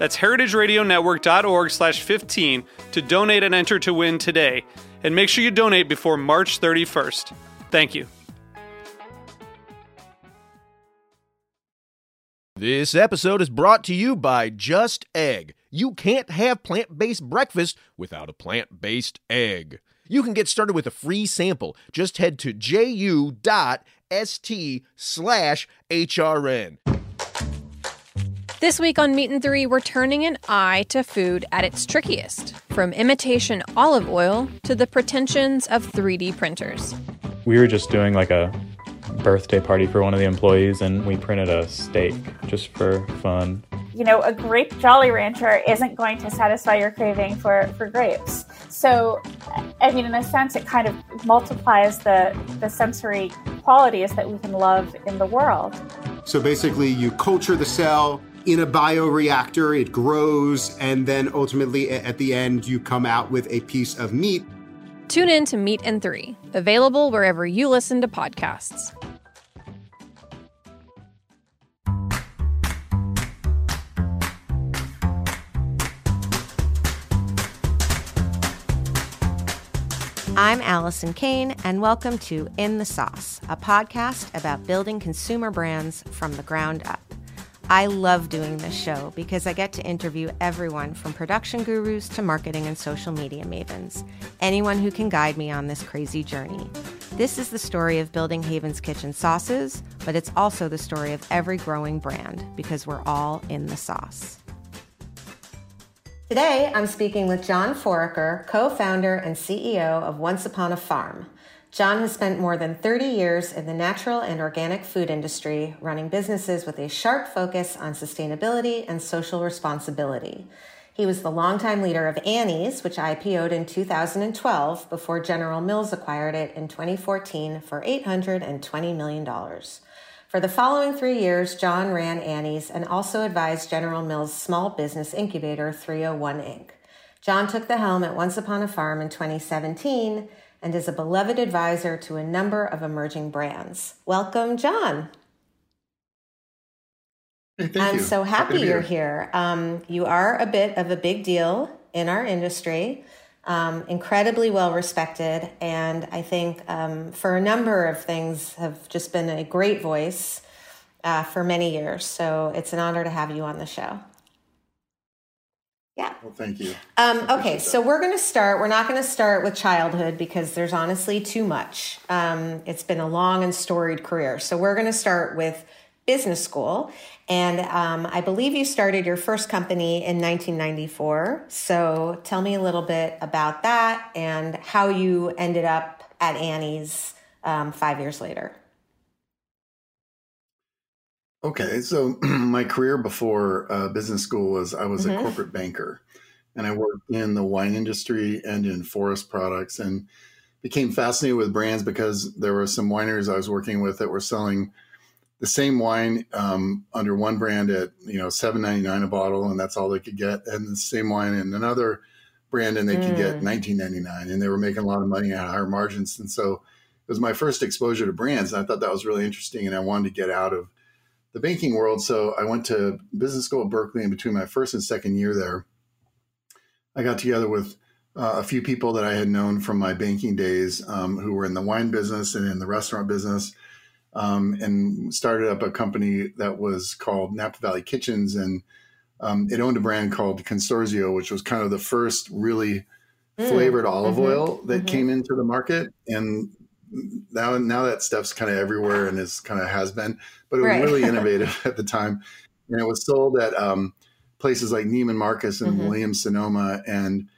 That's heritageradionetwork.org slash 15 to donate and enter to win today. And make sure you donate before March 31st. Thank you. This episode is brought to you by Just Egg. You can't have plant based breakfast without a plant based egg. You can get started with a free sample. Just head to ju.st slash HRN. This week on Meat and Three, we're turning an eye to food at its trickiest, from imitation olive oil to the pretensions of 3D printers. We were just doing like a birthday party for one of the employees, and we printed a steak just for fun. You know, a grape Jolly Rancher isn't going to satisfy your craving for, for grapes. So, I mean, in a sense, it kind of multiplies the, the sensory qualities that we can love in the world. So basically, you culture the cell in a bioreactor, it grows, and then ultimately at the end, you come out with a piece of meat. Tune in to Meat and Three, available wherever you listen to podcasts. I'm Alison Cayne, and welcome to In the Sauce, a podcast about building consumer brands from the ground up. I love doing this show because I get to interview everyone from production gurus to marketing and social media mavens, anyone who can guide me on this crazy journey. This is the story of building Haven's Kitchen sauces, but it's also the story of every growing brand because we're all in the sauce. Today, I'm speaking with John Foraker, co founder and CEO of Once Upon a Farm. John has spent more than 30 years in the natural and organic food industry, running businesses with a sharp focus on sustainability and social responsibility. He was the longtime leader of Annie's, which IPO'd in 2012 before General Mills acquired it in 2014 for $820 million. For the following three years, John ran Annie's and also advised General Mills' small business incubator 301 Inc. John took the helm at Once Upon a Farm in 2017 and is a beloved advisor to a number of emerging brands. Welcome, John. Hey, I'm you. so happy, be you're here. Um, you are a bit of a big deal in our industry, um, incredibly well respected, and I think um, for a number of things have just been a great voice uh, for many years. So it's an honor to have you on the show. Yeah. Well, thank you. Um, okay, appreciate so that. we're going to start. We're not going to start with childhood because there's honestly too much. Um, it's been a long and storied career. So we're going to start with business school. And um, I believe you started your first company in 1994. So tell me a little bit about that and how you ended up at Annie's um, five years later. Okay, so my career before uh, business school was I was Mhm. a corporate banker, and I worked in the wine industry and in forest products, and became fascinated with brands because there were some wineries I was working with that were selling the same wine um, under one brand at you know seven ninety nine a bottle, and that's all they could get, and the same wine in another brand, and they could get Mm. nineteen ninety nine, and they were making a lot of money at higher margins, and so it was my first exposure to brands, and I thought that was really interesting, and I wanted to get out of the banking world. So I went to business school at Berkeley, and between my first and second year there, I got together with uh, a few people that I had known from my banking days um, who were in the wine business and in the restaurant business, um, and started up a company that was called Napa Valley Kitchens, and um, it owned a brand called Consorzio, which was kind of the first really Mm, flavored olive mhm, oil that mhm. came into the market, and now now that stuff's kind of everywhere and is kind of has been, but it was Right. really innovative at the time, and it was sold at um, places like Neiman Marcus and Mhm. Williams Sonoma and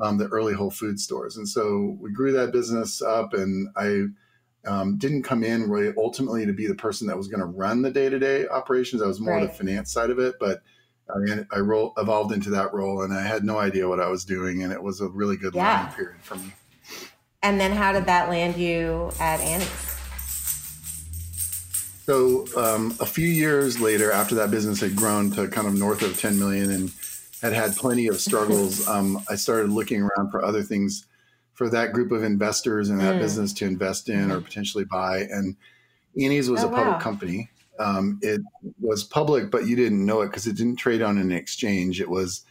um, the early Whole Food stores. And so we grew that business up, and I um, didn't come in really ultimately to be the person that was going to run the day to day operations. I was more the finance side of it, but I, I roll, evolved into that role, and I had no idea what I was doing, and it was a really good Yeah. learning period for me. And then how did that land you at Annie's? So um, a few years later, after that business had grown to kind of north of 10 million and had had plenty of struggles, um, I started looking around for other things for that group of investors in that Mm. business to invest in or potentially buy. And Annie's was Oh, a public wow. company. Um, it was public, but you didn't know it because it didn't trade on an exchange. It was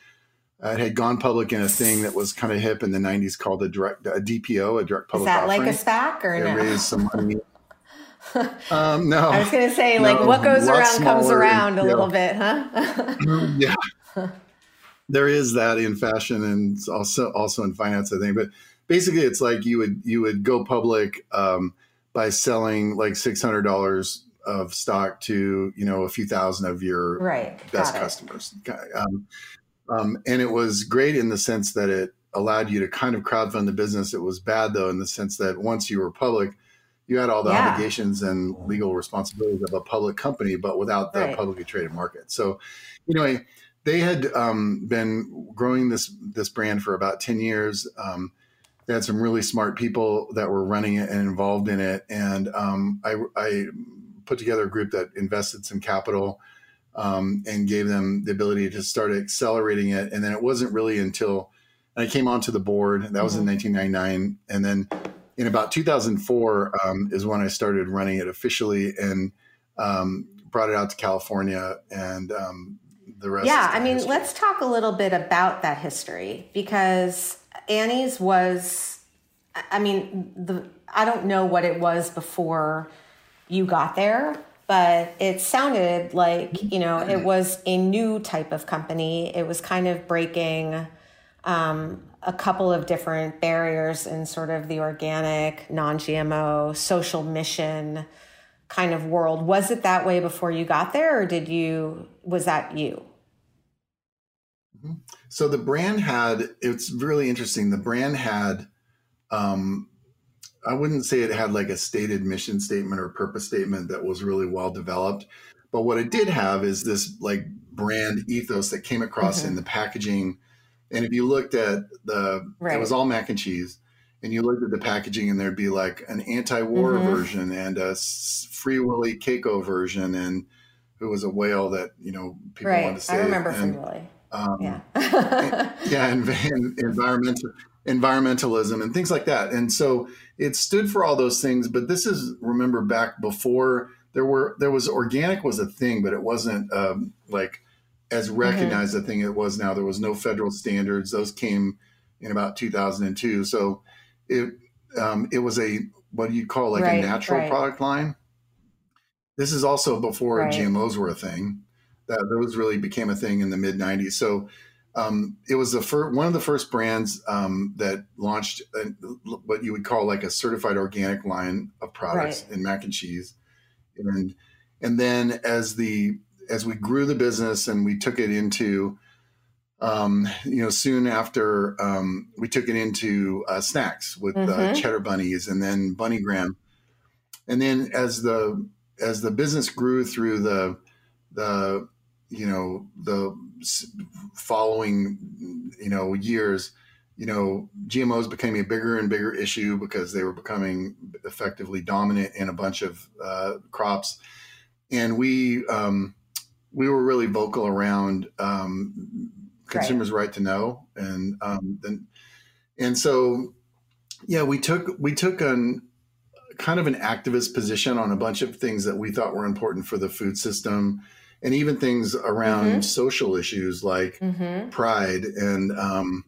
it had gone public in a thing that was kind of hip in the 90s called a direct a DPO, a direct public. Is that offering. like a SPAC or it no? raised some money. um, no, I was going to say, like, No, what goes around comes around a little yeah. bit, huh? yeah. There is that in fashion and also also in finance, I think. But basically, it's like you would you would go public um, by selling like six hundred dollars of stock to you know a few thousand of your right. best customers. Um, um, and it was great in the sense that it allowed you to kind of crowdfund the business. It was bad though in the sense that once you were public, you had all the Yeah. obligations and legal responsibilities of a public company, but without the Right. publicly traded market. So, anyway, they had um, been growing this this brand for about ten years. Um, they had some really smart people that were running it and involved in it, and um, I, I put together a group that invested some capital um, and gave them the ability to start accelerating it. And then it wasn't really until I came onto the board that was in 1999, and then in about 2004 um, is when I started running it officially and um, brought it out to California and um, the rest. Yeah, I mean, history. let's talk a little bit about that history because Annie's was, I mean, the I don't know what it was before you got there, but it sounded like you know it was a new type of company. It was kind of breaking um, a couple of different barriers in sort of the organic, non-GMO, social mission kind of world. Was it that way before you got there, or did you? Was that you? So the brand had it's really interesting. The brand had um I wouldn't say it had like a stated mission statement or purpose statement that was really well developed, but what it did have is this like brand ethos that came across Mhm. in the packaging. And if you looked at the Right. it was all mac and cheese and you looked at the packaging and there'd be like an anti-war Mhm. version and a free willy keiko version and who was a whale that, you know, people wanted to right. say. I remember Free and, Willy. um, Yeah. yeah, and, and environmental environmentalism and things like that. And so it stood for all those things. But this is remember back before there were there was organic was a thing, but it wasn't um, like as recognized a thing it was now. There was no federal standards; those came in about 2002. So it um, it was a what do you call like Right, a natural right. product line. This is also before Right. GMOs were a thing. That those really became a thing in the mid 90s. So um, it was the first one of the first brands um, that launched a, what you would call like a certified organic line of products Right. in mac and cheese, and and then as the as we grew the business and we took it into um, you know soon after um, we took it into uh, snacks with uh, Mhm. cheddar bunnies and then bunny graham and then as the as the business grew through the the you know the following you know years you know gmos became a bigger and bigger issue because they were becoming effectively dominant in a bunch of uh, crops and we um, we were really vocal around um, consumers' right. to know and um, then and so yeah we took we took an kind of an activist position on a bunch of things that we thought were important for the food system and even things around Mhm. social issues like hmm pride and um,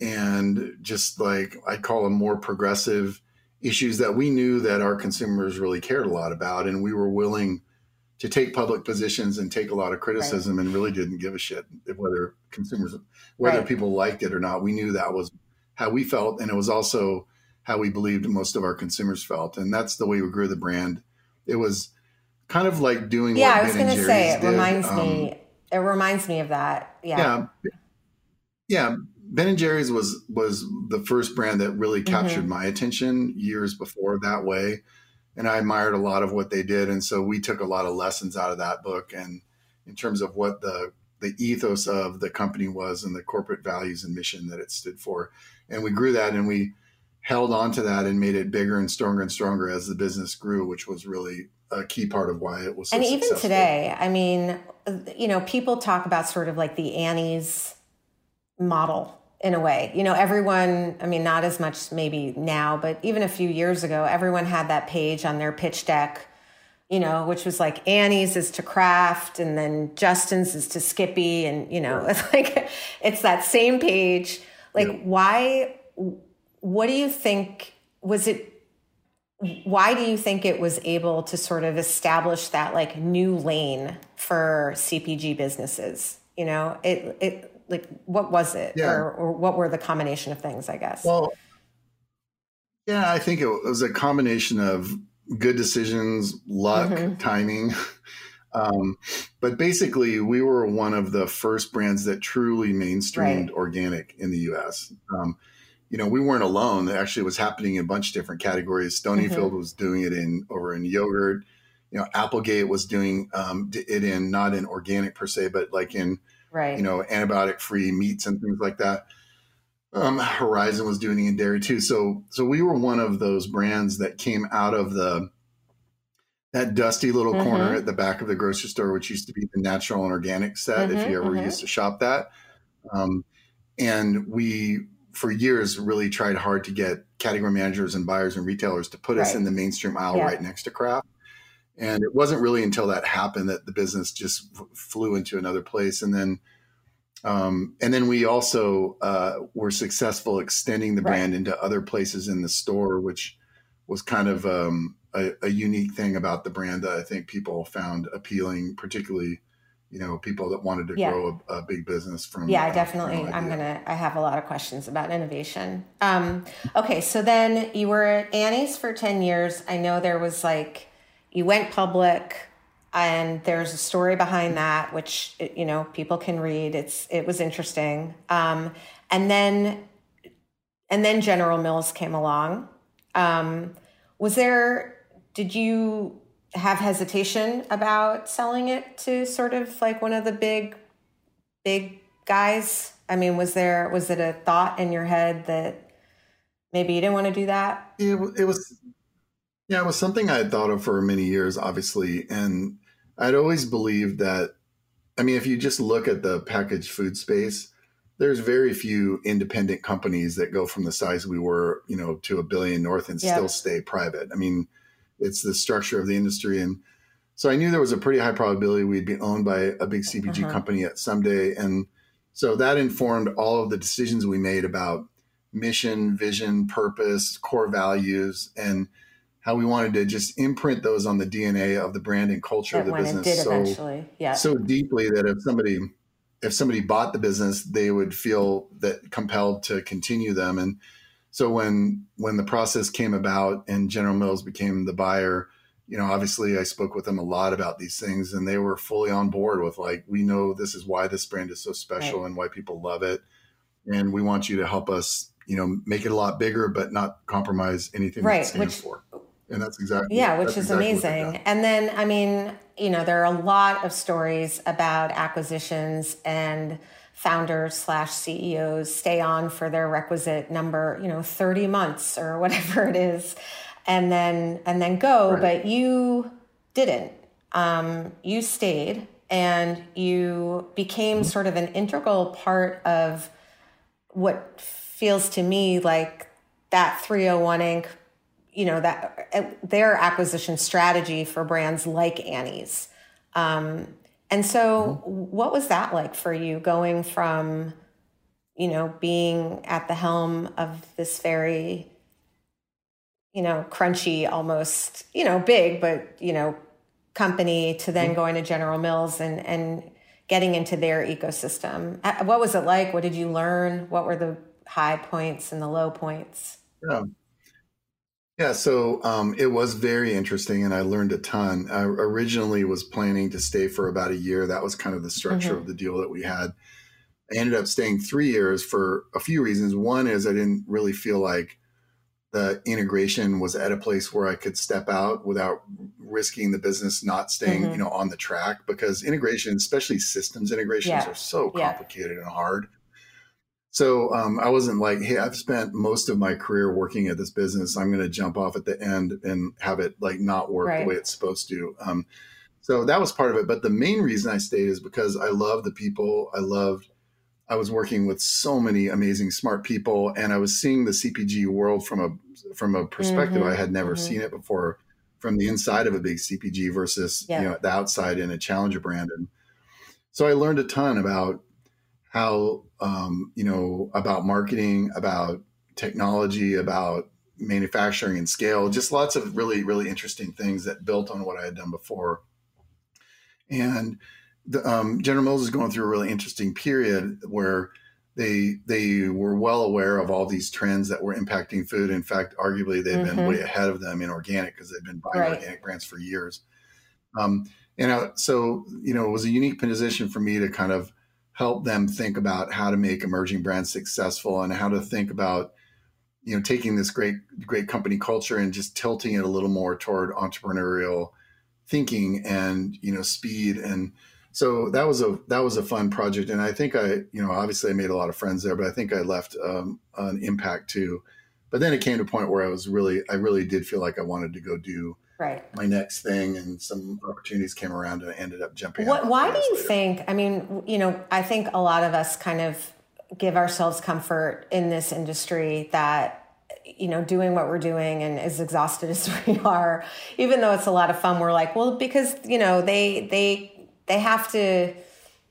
and just like I call them more progressive issues that we knew that our consumers really cared a lot about, and we were willing to take public positions and take a lot of criticism, and really didn't give a shit if whether consumers whether Right. people liked it or not. We knew that was how we felt, and it was also how we believed most of our consumers felt, and that's the way we grew the brand. It was kind of like doing. Yeah, I was going to say it did. reminds um, me. It reminds me of that. Yeah. Yeah. Yeah. Ben and Jerry's was was the first brand that really captured mm-hmm. my attention years before that way, and I admired a lot of what they did, and so we took a lot of lessons out of that book, and in terms of what the the ethos of the company was and the corporate values and mission that it stood for, and we grew that, and we held on to that and made it bigger and stronger and stronger as the business grew, which was really a key part of why it was. So and even successful. today, I mean, you know, people talk about sort of like the Annie's model in a way. You know, everyone, I mean, not as much maybe now, but even a few years ago, everyone had that page on their pitch deck, you know, which was like Annie's is to Kraft and then Justin's is to Skippy. And, you know, it's like, it's that same page. Like, yeah. why, what do you think? Was it, why do you think it was able to sort of establish that like new lane for CPG businesses? You know, it, it, like what was it yeah. or, or what were the combination of things i guess well yeah i think it was a combination of good decisions luck mm-hmm. timing um, but basically we were one of the first brands that truly mainstreamed right. organic in the us um, you know we weren't alone it actually was happening in a bunch of different categories stonyfield mm-hmm. was doing it in over in yogurt you know applegate was doing um, it in not in organic per se but like in right. you know, antibiotic free meats and things like that. Um, Horizon was doing it in dairy too. So, so we were one of those brands that came out of the that dusty little mm-hmm. corner at the back of the grocery store, which used to be the natural and organic set. Mm-hmm, if you ever mm-hmm. used to shop that, um, and we for years really tried hard to get category managers and buyers and retailers to put right. us in the mainstream aisle yeah. right next to Kraft. And it wasn't really until that happened that the business just f- flew into another place. And then, um, and then we also uh, were successful extending the brand right. into other places in the store, which was kind of um, a, a, unique thing about the brand that I think people found appealing, particularly, you know, people that wanted to yeah. grow a, a, big business from. Yeah, uh, definitely. I'm gonna. I have a lot of questions about innovation. Um, okay, so then you were at Annie's for ten years. I know there was like you went public and there's a story behind that which you know people can read it's it was interesting um, and then and then general mills came along um, was there did you have hesitation about selling it to sort of like one of the big big guys i mean was there was it a thought in your head that maybe you didn't want to do that it, it was yeah, it was something I had thought of for many years, obviously. And I'd always believed that, I mean, if you just look at the packaged food space, there's very few independent companies that go from the size we were, you know, to a billion north and yeah. still stay private. I mean, it's the structure of the industry. And so I knew there was a pretty high probability we'd be owned by a big CPG uh-huh. company at someday. And so that informed all of the decisions we made about mission, vision, purpose, core values. And how we wanted to just imprint those on the DNA of the brand and culture that of the business so, yeah. so deeply that if somebody if somebody bought the business, they would feel that compelled to continue them. And so when when the process came about and General Mills became the buyer, you know, obviously I spoke with them a lot about these things and they were fully on board with like, we know this is why this brand is so special right. and why people love it. And we want you to help us, you know, make it a lot bigger, but not compromise anything right. that stands Which, for and that's exactly yeah which is exactly amazing and then i mean you know there are a lot of stories about acquisitions and founders slash ceos stay on for their requisite number you know 30 months or whatever it is and then and then go right. but you didn't um, you stayed and you became mm-hmm. sort of an integral part of what feels to me like that 301 inc you know that uh, their acquisition strategy for brands like Annie's. Um, and so, mm-hmm. what was that like for you going from, you know, being at the helm of this very, you know, crunchy, almost, you know, big, but, you know, company to then mm-hmm. going to General Mills and, and getting into their ecosystem? What was it like? What did you learn? What were the high points and the low points? Yeah. Yeah, so um, it was very interesting, and I learned a ton. I originally was planning to stay for about a year. That was kind of the structure mm-hmm. of the deal that we had. I ended up staying three years for a few reasons. One is I didn't really feel like the integration was at a place where I could step out without risking the business not staying, mm-hmm. you know, on the track because integration, especially systems integrations, yeah. are so complicated yeah. and hard. So um, I wasn't like, hey, I've spent most of my career working at this business. I'm going to jump off at the end and have it like not work right. the way it's supposed to. Um, so that was part of it. But the main reason I stayed is because I love the people. I loved I was working with so many amazing, smart people, and I was seeing the CPG world from a from a perspective mm-hmm, I had never mm-hmm. seen it before, from the inside of a big CPG versus yeah. you know the outside in a challenger brand. And so I learned a ton about how um, you know about marketing, about technology, about manufacturing and scale. Just lots of really really interesting things that built on what I had done before. And the, um, General Mills is going through a really interesting period where they they were well aware of all these trends that were impacting food. In fact, arguably they've mm-hmm. been way ahead of them in organic because they've been buying right. organic brands for years. Um, and uh, so you know, it was a unique position for me to kind of help them think about how to make emerging brands successful and how to think about you know taking this great great company culture and just tilting it a little more toward entrepreneurial thinking and you know speed. And so that was a that was a fun project. And i think i you know obviously i made a lot of friends there but i think i left um, an impact too. But then it came to a point where i was really i really did feel like i wanted to go do right my next thing and some opportunities came around and i ended up jumping what, why do you later. think i mean you know i think a lot of us kind of give ourselves comfort in this industry that you know doing what we're doing and as exhausted as we are even though it's a lot of fun we're like well because you know they they they have to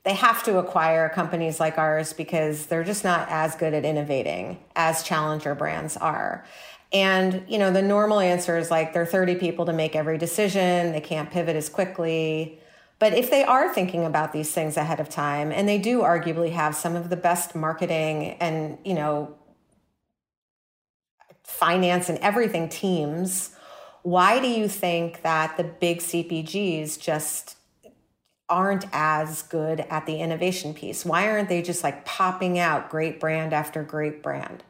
they have to acquire companies like ours because they're just not as good at innovating as challenger brands are. And, you know, the normal answer is like they're 30 people to make every decision, they can't pivot as quickly. But if they are thinking about these things ahead of time and they do arguably have some of the best marketing and, you know, finance and everything teams, why do you think that the big CPGs just aren't as good at the innovation piece? Why aren't they just like popping out great brand after great brand?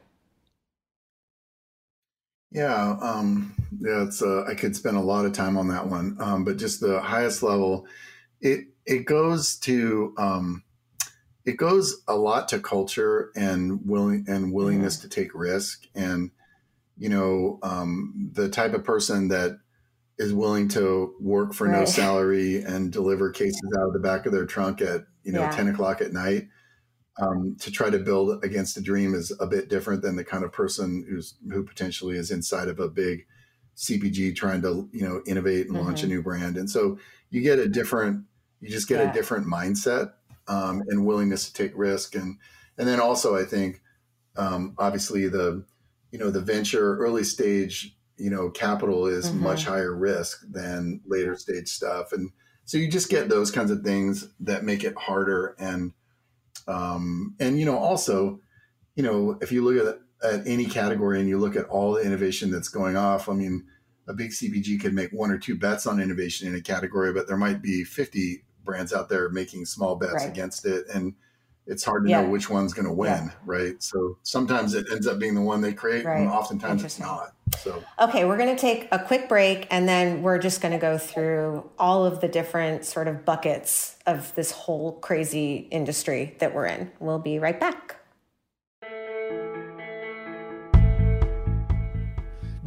Yeah, um, yeah, it's uh, I could spend a lot of time on that one, um, but just the highest level, it it goes to um, it goes a lot to culture and willing and willingness mm-hmm. to take risk, and you know um, the type of person that is willing to work for right. no salary and deliver cases out of the back of their trunk at you know yeah. 10 o'clock at night um, to try to build against a dream is a bit different than the kind of person who's who potentially is inside of a big cpg trying to you know innovate and mm-hmm. launch a mm-hmm. new brand and so you get a different you just get yeah. a different mindset um, and willingness to take risk and and then also i think um, obviously the you know the venture early stage you know, capital is mm-hmm. much higher risk than later stage stuff. And so you just get those kinds of things that make it harder. And, um, and, you know, also, you know, if you look at, at any category and you look at all the innovation that's going off, I mean, a big CPG could make one or two bets on innovation in a category, but there might be 50 brands out there making small bets right. against it. And, it's hard to yeah. know which one's going to win, yeah. right? So sometimes it ends up being the one they create, right. and oftentimes it's not. So okay, we're going to take a quick break, and then we're just going to go through all of the different sort of buckets of this whole crazy industry that we're in. We'll be right back.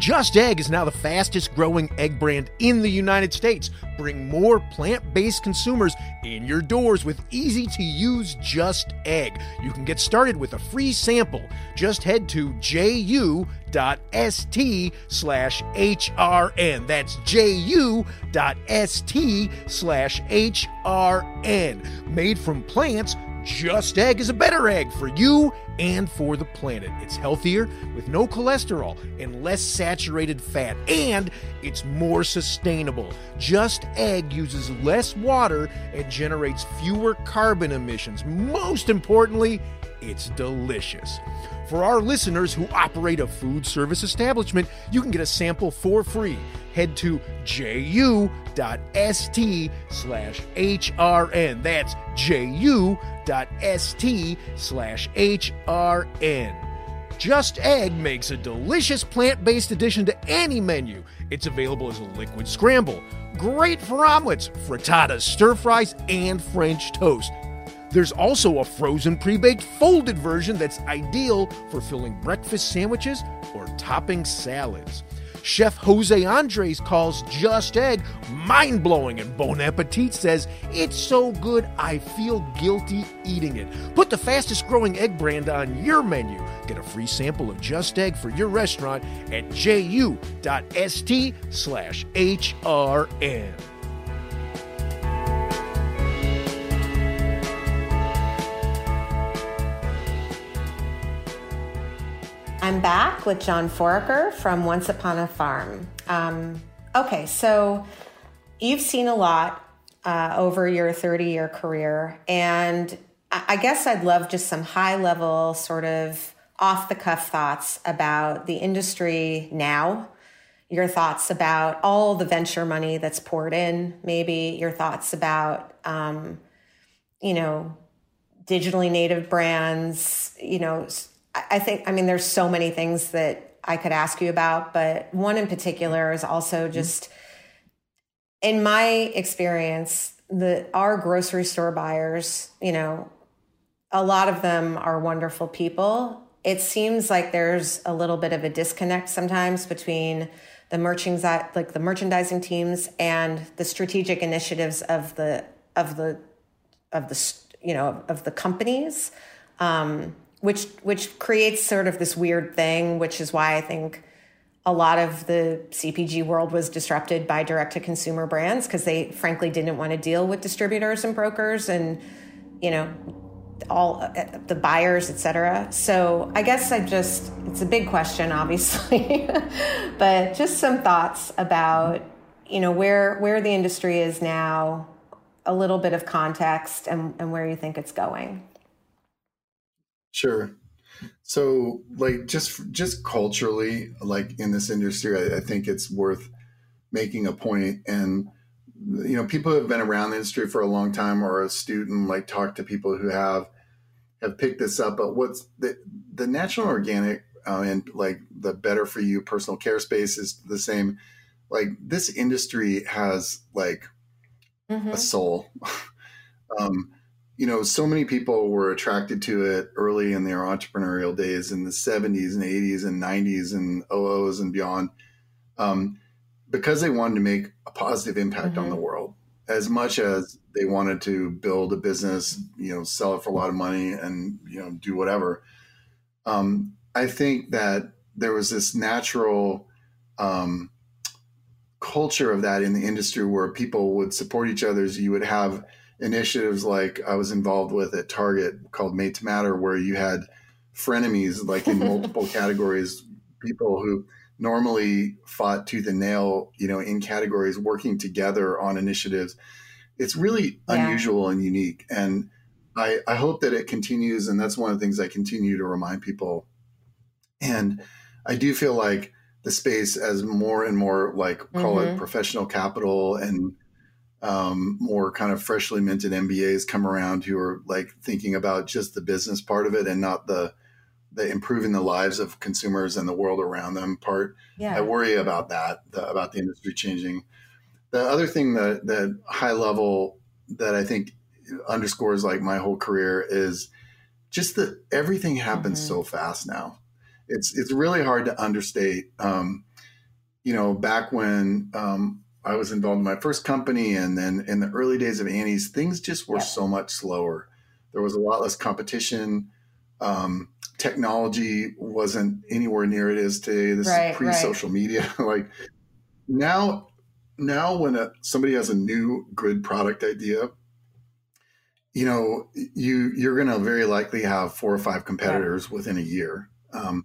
Just Egg is now the fastest growing egg brand in the United States. Bring more plant based consumers in your doors with easy to use Just Egg. You can get started with a free sample. Just head to ju.st slash HRN. That's ju.st slash HRN. Made from plants, Just Egg is a better egg for you and for the planet. It's healthier with no cholesterol and less saturated fat, and it's more sustainable. Just Egg uses less water and generates fewer carbon emissions. Most importantly, it's delicious. For our listeners who operate a food service establishment, you can get a sample for free. Head to ju.st slash HRN. That's ju.st slash HRN. Just Egg makes a delicious plant based addition to any menu. It's available as a liquid scramble. Great for omelets, frittatas, stir fries, and French toast. There's also a frozen pre baked folded version that's ideal for filling breakfast sandwiches or topping salads. Chef Jose Andres calls Just Egg mind blowing, and Bon Appetit says it's so good I feel guilty eating it. Put the fastest growing egg brand on your menu. Get a free sample of Just Egg for your restaurant at ju.st slash HRN. I'm back with John Foraker from Once Upon a Farm. Um, okay, so you've seen a lot uh, over your 30 year career, and I guess I'd love just some high level, sort of off the cuff thoughts about the industry now. Your thoughts about all the venture money that's poured in, maybe your thoughts about, um, you know, digitally native brands, you know, I think, I mean, there's so many things that I could ask you about, but one in particular is also mm-hmm. just in my experience, the our grocery store buyers, you know, a lot of them are wonderful people. It seems like there's a little bit of a disconnect sometimes between the merchandising like the merchandising teams and the strategic initiatives of the of the of the you know of the companies. Um, which which creates sort of this weird thing, which is why I think a lot of the CPG world was disrupted by direct to consumer brands because they frankly didn't want to deal with distributors and brokers and you know all uh, the buyers etc so i guess i just it's a big question obviously but just some thoughts about you know where where the industry is now a little bit of context and, and where you think it's going Sure. So, like, just just culturally, like in this industry, I, I, think it's worth making a point. And you know, people who have been around the industry for a long time or a student, like, talk to people who have have picked this up. But what's the the natural organic uh, and like the better for you personal care space is the same. Like, this industry has like mm-hmm. a soul. um, you know, so many people were attracted to it early in their entrepreneurial days in the 70s and 80s and 90s and OOs and beyond, um, because they wanted to make a positive impact mm-hmm. on the mm-hmm. world as much as they wanted to build a business, you know, sell it for a lot of money and, you know, do whatever. Um, I think that there was this natural um, culture of that in the industry where people would support each other. You would have initiatives like I was involved with at Target called Made to Matter, where you had frenemies like in multiple categories, people who normally fought tooth and nail, you know, in categories working together on initiatives. It's really yeah. unusual and unique. And I, I hope that it continues. And that's one of the things I continue to remind people. And I do feel like the space as more and more like call mm-hmm. it professional capital and um, more kind of freshly minted MBAs come around who are like thinking about just the business part of it and not the the improving the lives of consumers and the world around them part. Yeah. I worry about that, the, about the industry changing. The other thing that that high level that I think underscores like my whole career is just that everything happens mm-hmm. so fast now. It's it's really hard to understate. Um, you know, back when um, I was involved in my first company, and then in the early days of Annie's, things just were yeah. so much slower. There was a lot less competition. Um, technology wasn't anywhere near it is today. This right, is pre-social right. media. like now, now when a, somebody has a new good product idea, you know, you you're going to very likely have four or five competitors yeah. within a year. Um,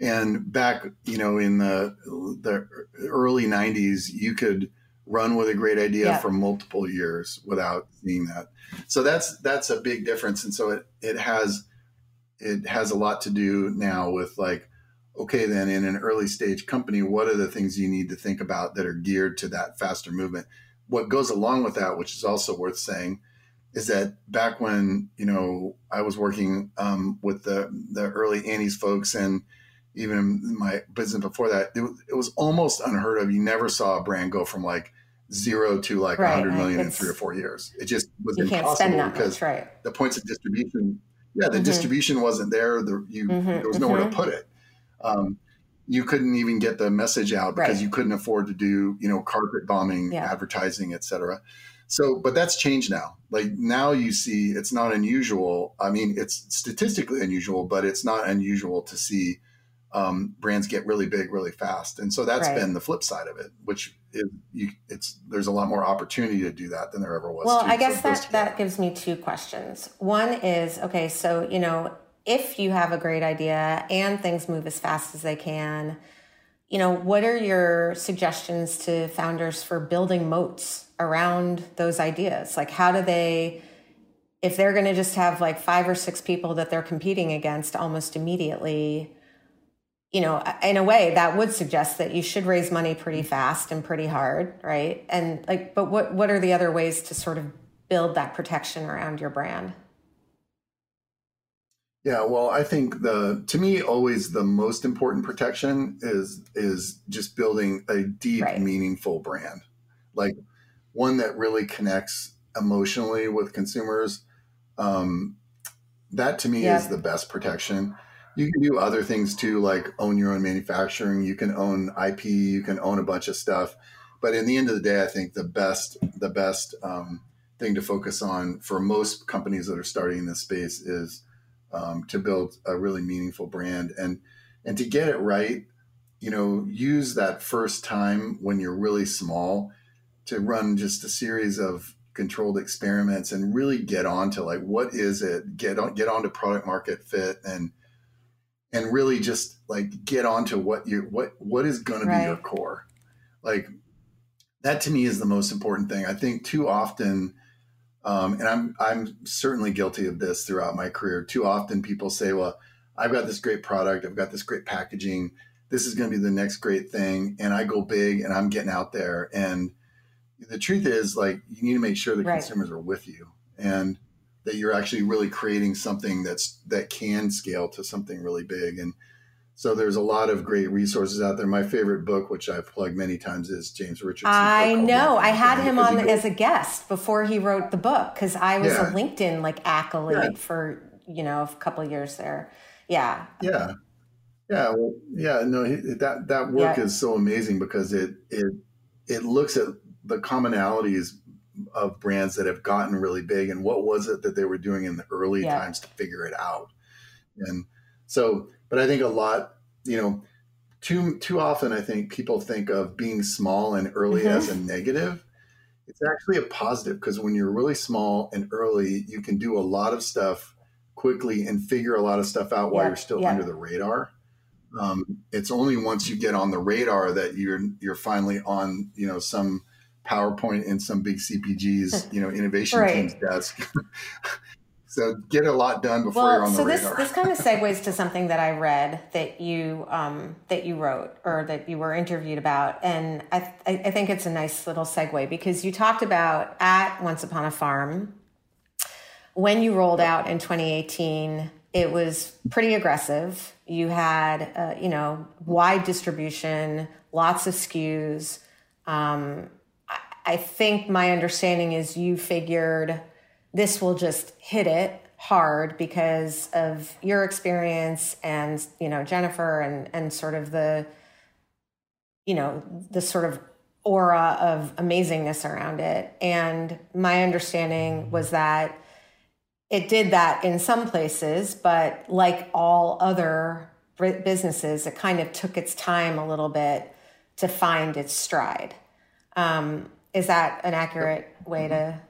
and back, you know, in the the early '90s, you could run with a great idea yeah. for multiple years without seeing that. So that's that's a big difference. And so it it has it has a lot to do now with like, okay, then in an early stage company, what are the things you need to think about that are geared to that faster movement? What goes along with that, which is also worth saying, is that back when you know I was working um, with the the early Annie's folks and even in my business before that, it, it, was almost unheard of. You never saw a brand go from like zero to like right, 100 million in three or four years. It just was impossible because right. the points of distribution, yeah, the mm-hmm. distribution wasn't there. The, you, mm-hmm, there was nowhere mm-hmm. to put it. Um, you couldn't even get the message out because right. you couldn't afford to do, you know, carpet bombing, yeah. advertising, et cetera. So, but that's changed now. Like now you see it's not unusual. I mean, it's statistically unusual, but it's not unusual to see um, brands get really big really fast. And so that's right. been the flip side of it, which is you, it's there's a lot more opportunity to do that than there ever was. Well, I guess that that gives me two questions. One is okay, so you know if you have a great idea and things move as fast as they can, you know what are your suggestions to founders for building moats around those ideas? Like how do they if they're going to just have like five or six people that they're competing against almost immediately you know, in a way that would suggest that you should raise money pretty fast and pretty hard, right? And like, but what what are the other ways to sort of build that protection around your brand? Yeah, well, I think the to me always the most important protection is is just building a deep, right. meaningful brand, like one that really connects emotionally with consumers. Um, that to me yeah. is the best protection you can do other things too, like own your own manufacturing. You can own IP. You can own a bunch of stuff. But in the end of the day, I think the best the best um, thing to focus on for most companies that are starting in this space is um, to build a really meaningful brand and and to get it right. You know, use that first time when you're really small to run just a series of controlled experiments and really get on to like what is it get on get on to product market fit and and really just like get onto what you what what is going right. to be your core. Like that to me is the most important thing. I think too often um, and i'm i'm certainly guilty of this throughout my career. Too often people say well i've got this great product i've got this great packaging this is going to be the next great thing and i go big and i'm getting out there. And the truth is like you need to make sure the right. consumers are with you. And that you're actually really creating something that's that can scale to something really big and so there's a lot of great resources out there. My favorite book, which I've plugged many times, is James Richardson. I know. I had him on as a guest before he wrote the book because I was yeah. a LinkedIn like accolade yeah. for you know a couple of years there. Yeah. Yeah. Yeah. Well, yeah. No, that that work yeah. is so amazing because it it it looks at the commonalities of brands that have gotten really big and what was it that they were doing in the early yeah. times to figure it out and so but i think a lot you know too too often i think people think of being small and early mm-hmm. as a negative it's actually a positive because when you're really small and early you can do a lot of stuff quickly and figure a lot of stuff out while you're still under the radar um, it's only once you get on the radar that you're you're finally on you know some PowerPoint in some big CPGs, you know, innovation right. team's desk. so get a lot done before well, you're on the so radar. this this kind of segues to something that I read that you um, that you wrote or that you were interviewed about, and I I think it's a nice little segue because you talked about at Once Upon a Farm when you rolled out in 2018. It was pretty aggressive. You had, uh, you know, wide distribution, lots of SKUs. Um, I think my understanding is you figured this will just hit it hard because of your experience and you know Jennifer and and sort of the you know the sort of aura of amazingness around it. And my understanding was that it did that in some places but like all other businesses it kind of took its time a little bit to find its stride. Um, is that an accurate way to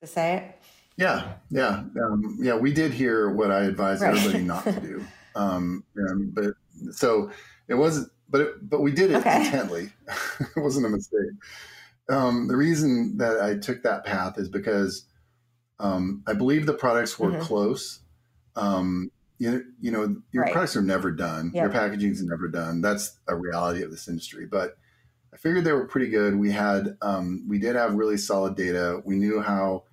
to say it? Yeah, yeah, um, yeah. We did hear what I advised right. everybody not to do. Um, but so it wasn't, but it, but we did it okay. intently. it wasn't a mistake. Um, the reason that I took that path is because um, I believe the products were mm-hmm. close. Um, you, you know, your right. products are never done. Yep. Your packaging is never done. That's a reality of this industry. But I figured they were pretty good. We had, um, we did have really solid data. We knew how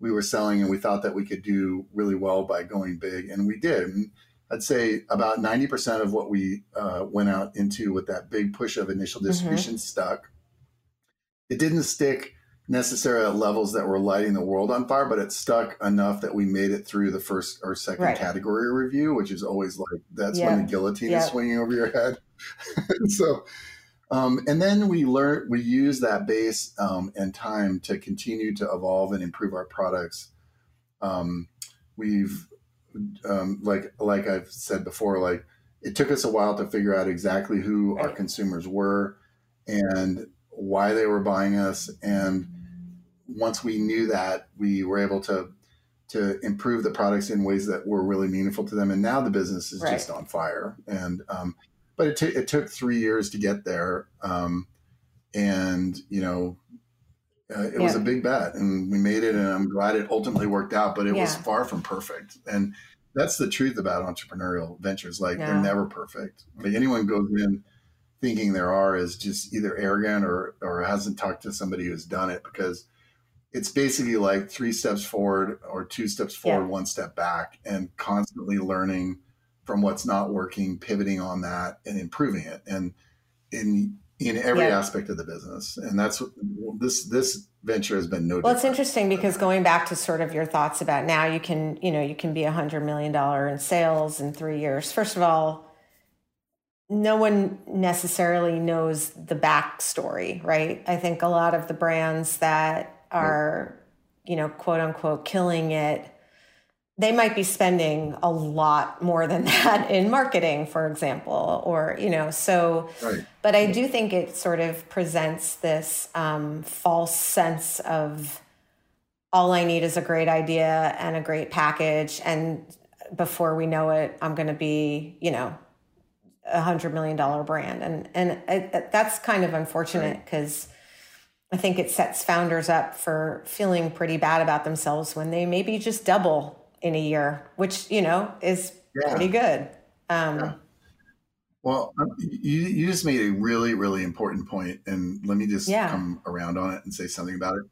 we were selling, and we thought that we could do really well by going big, and we did. And I'd say about ninety percent of what we uh, went out into with that big push of initial mm-hmm. distribution mm-hmm. stuck. It didn't stick necessarily at levels that were lighting the world on fire, but it stuck enough that we made it through the first or second right. category review, which is always like that's when the guillotine is swinging over your head. so, um, and then we learn we use that base um, and time to continue to evolve and improve our products. Um, we've um, like like I've said before, like it took us a while to figure out exactly who right. our consumers were and why they were buying us and once we knew that we were able to to improve the products in ways that were really meaningful to them and now the business is right. just on fire and um, but it, t- it took three years to get there um, and you know uh, it yeah. was a big bet and we made it and i'm glad it ultimately worked out but it yeah. was far from perfect and that's the truth about entrepreneurial ventures like they're never perfect like anyone goes in thinking there are is just either arrogant or or hasn't talked to somebody who's done it because it's basically like three steps forward or two steps forward, yeah. one step back, and constantly learning from what's not working, pivoting on that, and improving it, and in in every yeah. aspect of the business. And that's what this this venture has been no. Well, it's interesting because going back to sort of your thoughts about now, you can you know you can be a hundred million dollar in sales in three years. First of all no one necessarily knows the backstory, right? I think a lot of the brands that are, you know, quote unquote, killing it, they might be spending a lot more than that in marketing, for example, or, you know, so, right. but I do think it sort of presents this um, false sense of all I need is a great idea and a great package. And before we know it, I'm going to be, you know, a hundred million dollar brand, and and that's kind of unfortunate because right. I think it sets founders up for feeling pretty bad about themselves when they maybe just double in a year, which you know is yeah. pretty good. Um, yeah. Well, um, you you just made a really really important point, and let me just yeah. come around on it and say something about it.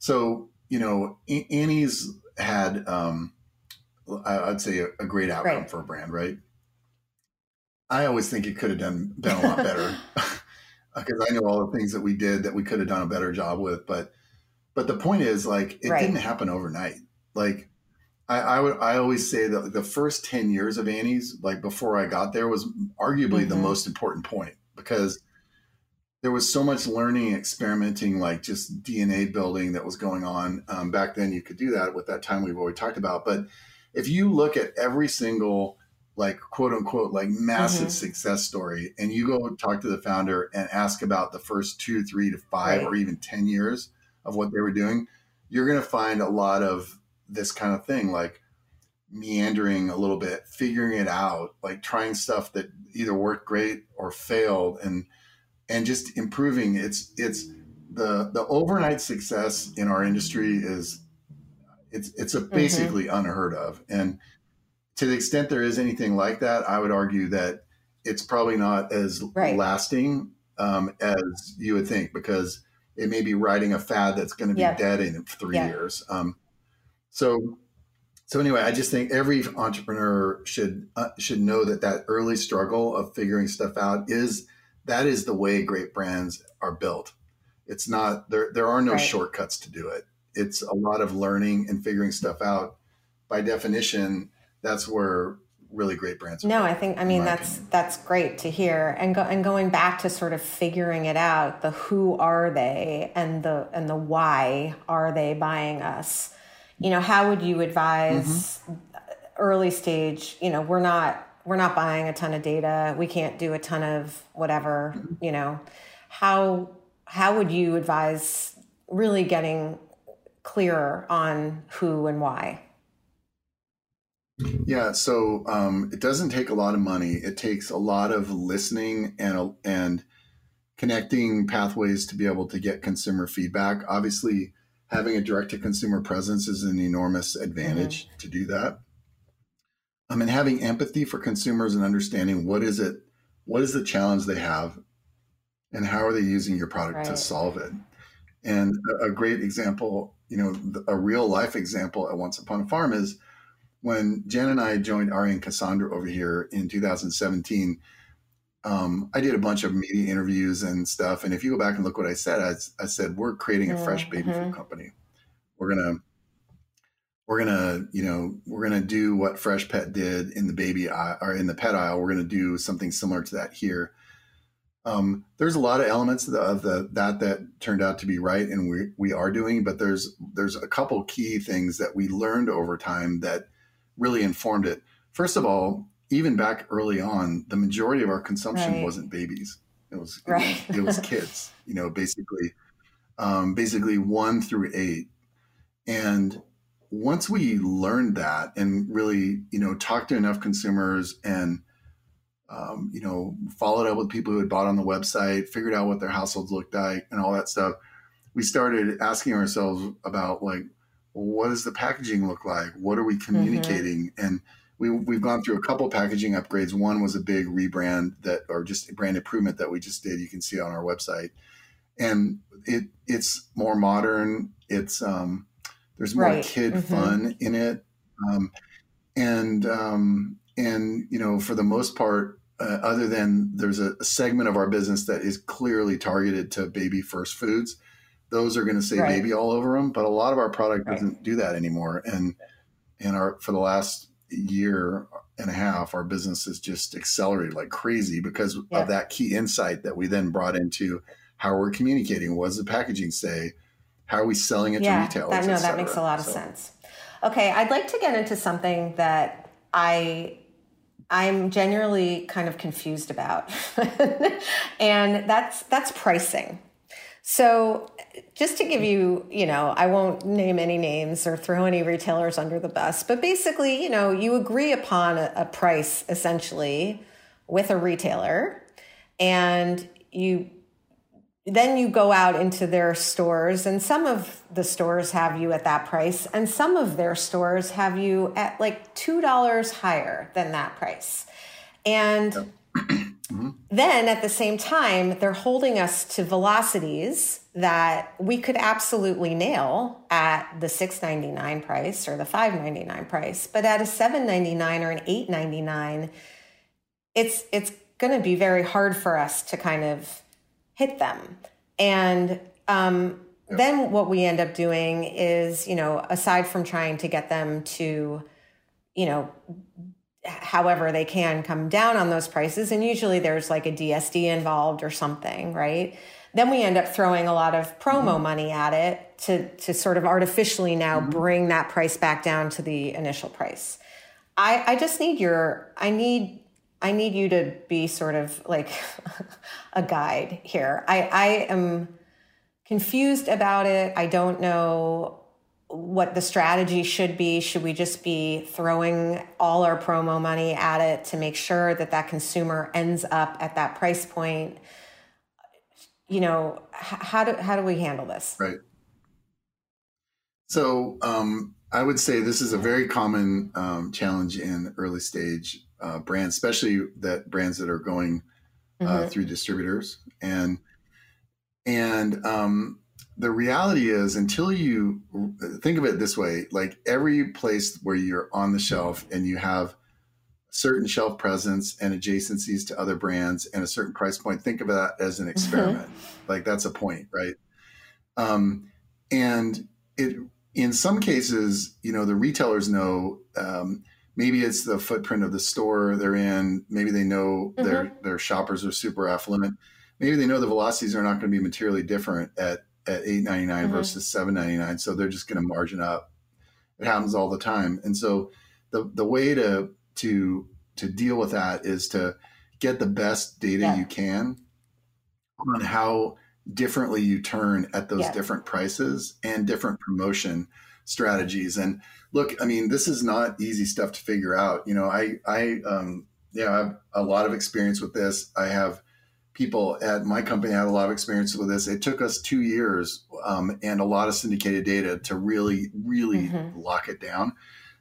So you know, Annie's had um, I'd say a, a great outcome right. for a brand, right? I always think it could have done been a lot better because I know all the things that we did that we could have done a better job with. But but the point is, like, it right. didn't happen overnight. Like, I, I would I always say that the first ten years of Annie's, like before I got there, was arguably mm-hmm. the most important point because there was so much learning, experimenting, like just DNA building that was going on. Um, back then, you could do that with that time we've already talked about. But if you look at every single like quote unquote like massive mm-hmm. success story and you go talk to the founder and ask about the first two three to five right. or even 10 years of what they were doing you're going to find a lot of this kind of thing like meandering a little bit figuring it out like trying stuff that either worked great or failed and and just improving it's it's the the overnight success in our industry is it's it's a mm-hmm. basically mm-hmm. unheard of and to the extent there is anything like that, I would argue that it's probably not as right. lasting um, as you would think because it may be riding a fad that's going to be yeah. dead in three yeah. years. Um, so, so anyway, I just think every entrepreneur should uh, should know that that early struggle of figuring stuff out is that is the way great brands are built. It's not there. There are no right. shortcuts to do it. It's a lot of learning and figuring stuff out. By definition, that's where really great brands. No, I think I mean that's opinion. that's great to hear. And go, and going back to sort of figuring it out, the who are they and the and the why are they buying us? You know, how would you advise mm-hmm. early stage, you know, we're not we're not buying a ton of data. We can't do a ton of whatever, mm-hmm. you know. How how would you advise really getting clearer on who and why? Yeah, so um, it doesn't take a lot of money. It takes a lot of listening and and connecting pathways to be able to get consumer feedback. Obviously, having a direct to consumer presence is an enormous advantage mm-hmm. to do that. I mean, having empathy for consumers and understanding what is it, what is the challenge they have, and how are they using your product right. to solve it. And a, a great example, you know, a real life example at Once Upon a Farm is when Jen and I joined Ari and Cassandra over here in 2017, um, I did a bunch of media interviews and stuff. And if you go back and look what I said, I, I said we're creating a mm-hmm. fresh baby food company. We're gonna, we're gonna, you know, we're gonna do what Freshpet did in the baby aisle, or in the pet aisle. We're gonna do something similar to that here. Um, there's a lot of elements of, the, of the, that that turned out to be right, and we we are doing. But there's there's a couple key things that we learned over time that really informed it. First of all, even back early on, the majority of our consumption right. wasn't babies. It was it, right. was, it was kids. You know, basically, um, basically one through eight, and once we learned that and really, you know, talked to enough consumers and um, you know, followed up with people who had bought on the website, figured out what their households looked like, and all that stuff. We started asking ourselves about like, what does the packaging look like? What are we mm-hmm. communicating? Mm-hmm. And we, we've gone through a couple packaging upgrades. One was a big rebrand that, or just brand improvement that we just did. You can see on our website, and it it's more modern. It's um, there's more right. kid mm-hmm. fun in it, um, and um, and you know for the most part, uh, other than there's a, a segment of our business that is clearly targeted to baby first foods those are going to say right. baby all over them. But a lot of our product right. doesn't do that anymore. And and our for the last year and a half, our business has just accelerated like crazy because yeah. of that key insight that we then brought into how we're communicating. What does the packaging say? How are we selling it yeah, to retailers? That, no, that makes a lot of so. sense. Okay, I'd like to get into something that I I'm genuinely kind of confused about. and that's that's pricing. So, just to give you, you know, I won't name any names or throw any retailers under the bus, but basically, you know, you agree upon a, a price essentially with a retailer and you then you go out into their stores and some of the stores have you at that price and some of their stores have you at like $2 higher than that price. And Mm-hmm. Then at the same time, they're holding us to velocities that we could absolutely nail at the $6.99 price or the $5.99 price, but at a $7.99 or an $8.99, it's it's going to be very hard for us to kind of hit them. And um, yep. then what we end up doing is, you know, aside from trying to get them to, you know, however they can come down on those prices and usually there's like a DSD involved or something, right? Then we end up throwing a lot of promo mm-hmm. money at it to to sort of artificially now mm-hmm. bring that price back down to the initial price. I I just need your I need I need you to be sort of like a guide here. I I am confused about it. I don't know what the strategy should be. Should we just be throwing all our promo money at it to make sure that that consumer ends up at that price point? You know, how do how do we handle this? Right. So um, I would say this is a very common um, challenge in early stage uh, brands, especially that brands that are going uh, mm-hmm. through distributors and and um, the reality is until you think of it this way like every place where you're on the shelf and you have certain shelf presence and adjacencies to other brands and a certain price point think of that as an mm-hmm. experiment mm-hmm. like that's a point right um, and it in some cases you know the retailers know um, maybe it's the footprint of the store they're in maybe they know mm-hmm. their their shoppers are super affluent maybe they know the velocities are not going to be materially different at at eight ninety nine mm-hmm. versus seven ninety nine. So they're just going to margin up. It happens all the time, and so the the way to to to deal with that is to get the best data yeah. you can on how differently you turn at those Yeah. different prices and different promotion strategies. And look, I mean, this is not easy stuff to figure out. You know, I, I, um, yeah, I have a lot of experience with this. I have people at my company had a lot of experience with this. It took us two years um, and a lot of syndicated data to really, really Mhm. lock it down.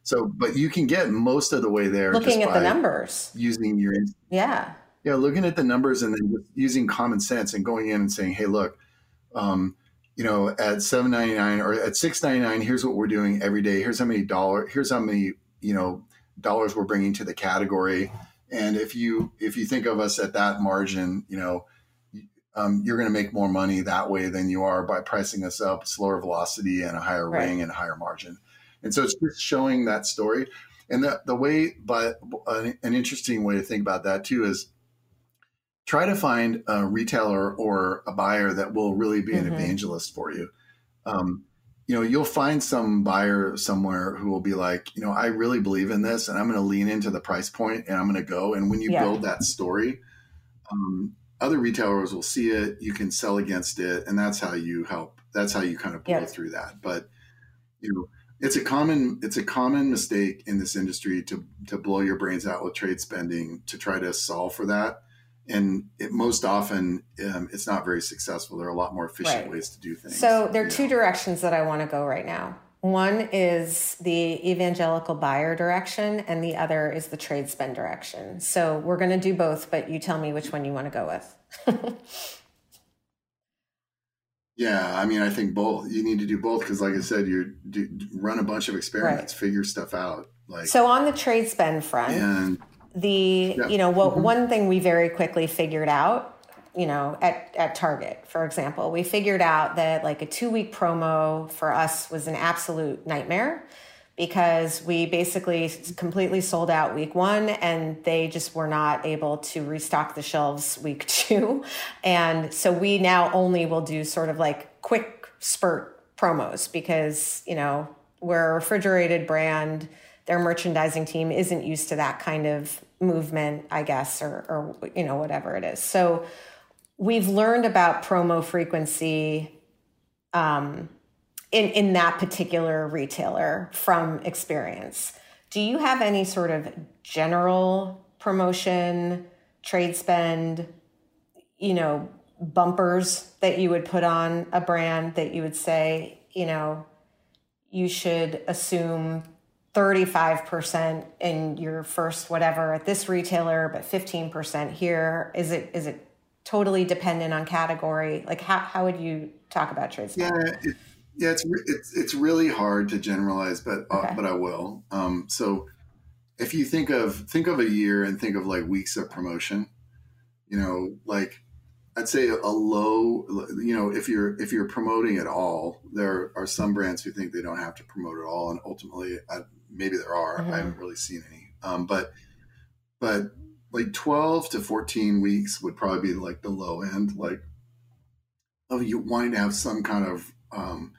So, but you can get most of the way there Looking at the numbers. using your Yeah. yeah, looking at the numbers and then using common sense and going in and saying, "Hey, look, um, you know, at seven ninety nine or at six ninety nine, here's what we're doing every day. Here's how many dollar. Here's how many you know dollars we're bringing to the category. And if you if you think of us at that margin, you know, um, you're going to make more money that way than you are by pricing us up, slower velocity and a higher Right. ring and a higher margin. And so it's just showing that story. And the, the way, but an, an interesting way to think about that too is try to find a retailer or a buyer that will really be an Mhm. evangelist for you. Um, you know, you'll find some buyer somewhere who will be like, you know, I really believe in this and I'm going to lean into the price point and I'm going to go. And when you Yeah. build that story, um, other retailers will see it, you can sell against it. And that's how you help. That's how you kind of blow Yeah. through that. But, you know, it's a common it's a common mistake in this industry to to blow your brains out with trade spending to try to solve for that and it, most often um, it's not very successful there are a lot more efficient Right. ways to do things So there are two know. directions that I want to go right now. One is the evangelical buyer direction, and the other is the trade spend direction. So we're going to do both, but you tell me which one you want to go with. yeah i mean i think both you need to do both because like i said you do, run a bunch of experiments figure stuff out like so on the trade spend front, and the Yeah. you know what Mhm. one thing we very quickly figured out you know at, at target for example we figured out that like a two week promo for us was an absolute nightmare because we basically completely sold out week one and they just were not able to restock the shelves week two and so we now only will do sort of like quick spurt promos because you know we're a refrigerated brand their merchandising team isn't used to that kind of movement i guess or, or you know whatever it is. So we've learned about promo frequency um, in in that particular retailer from experience. Do you have any sort of general promotion trade spend you know bumpers that you would put on a brand that you would say you know you should assume 35% in your first whatever at this retailer but 15% here. Is it is it totally dependent on category? Like how, how would you talk about trade spend? Yeah it, yeah it's it's it's really hard to generalize but uh, but i will. Um so if you think of think of a year and think of like weeks of promotion you know like i'd say a low you know if you're if you're promoting at all there are some brands who think they don't have to promote at all and ultimately I, maybe there are Mhm. i haven't really seen any um but but like 12 to 14 weeks would probably be like the low end like of you wanting to have some kind of um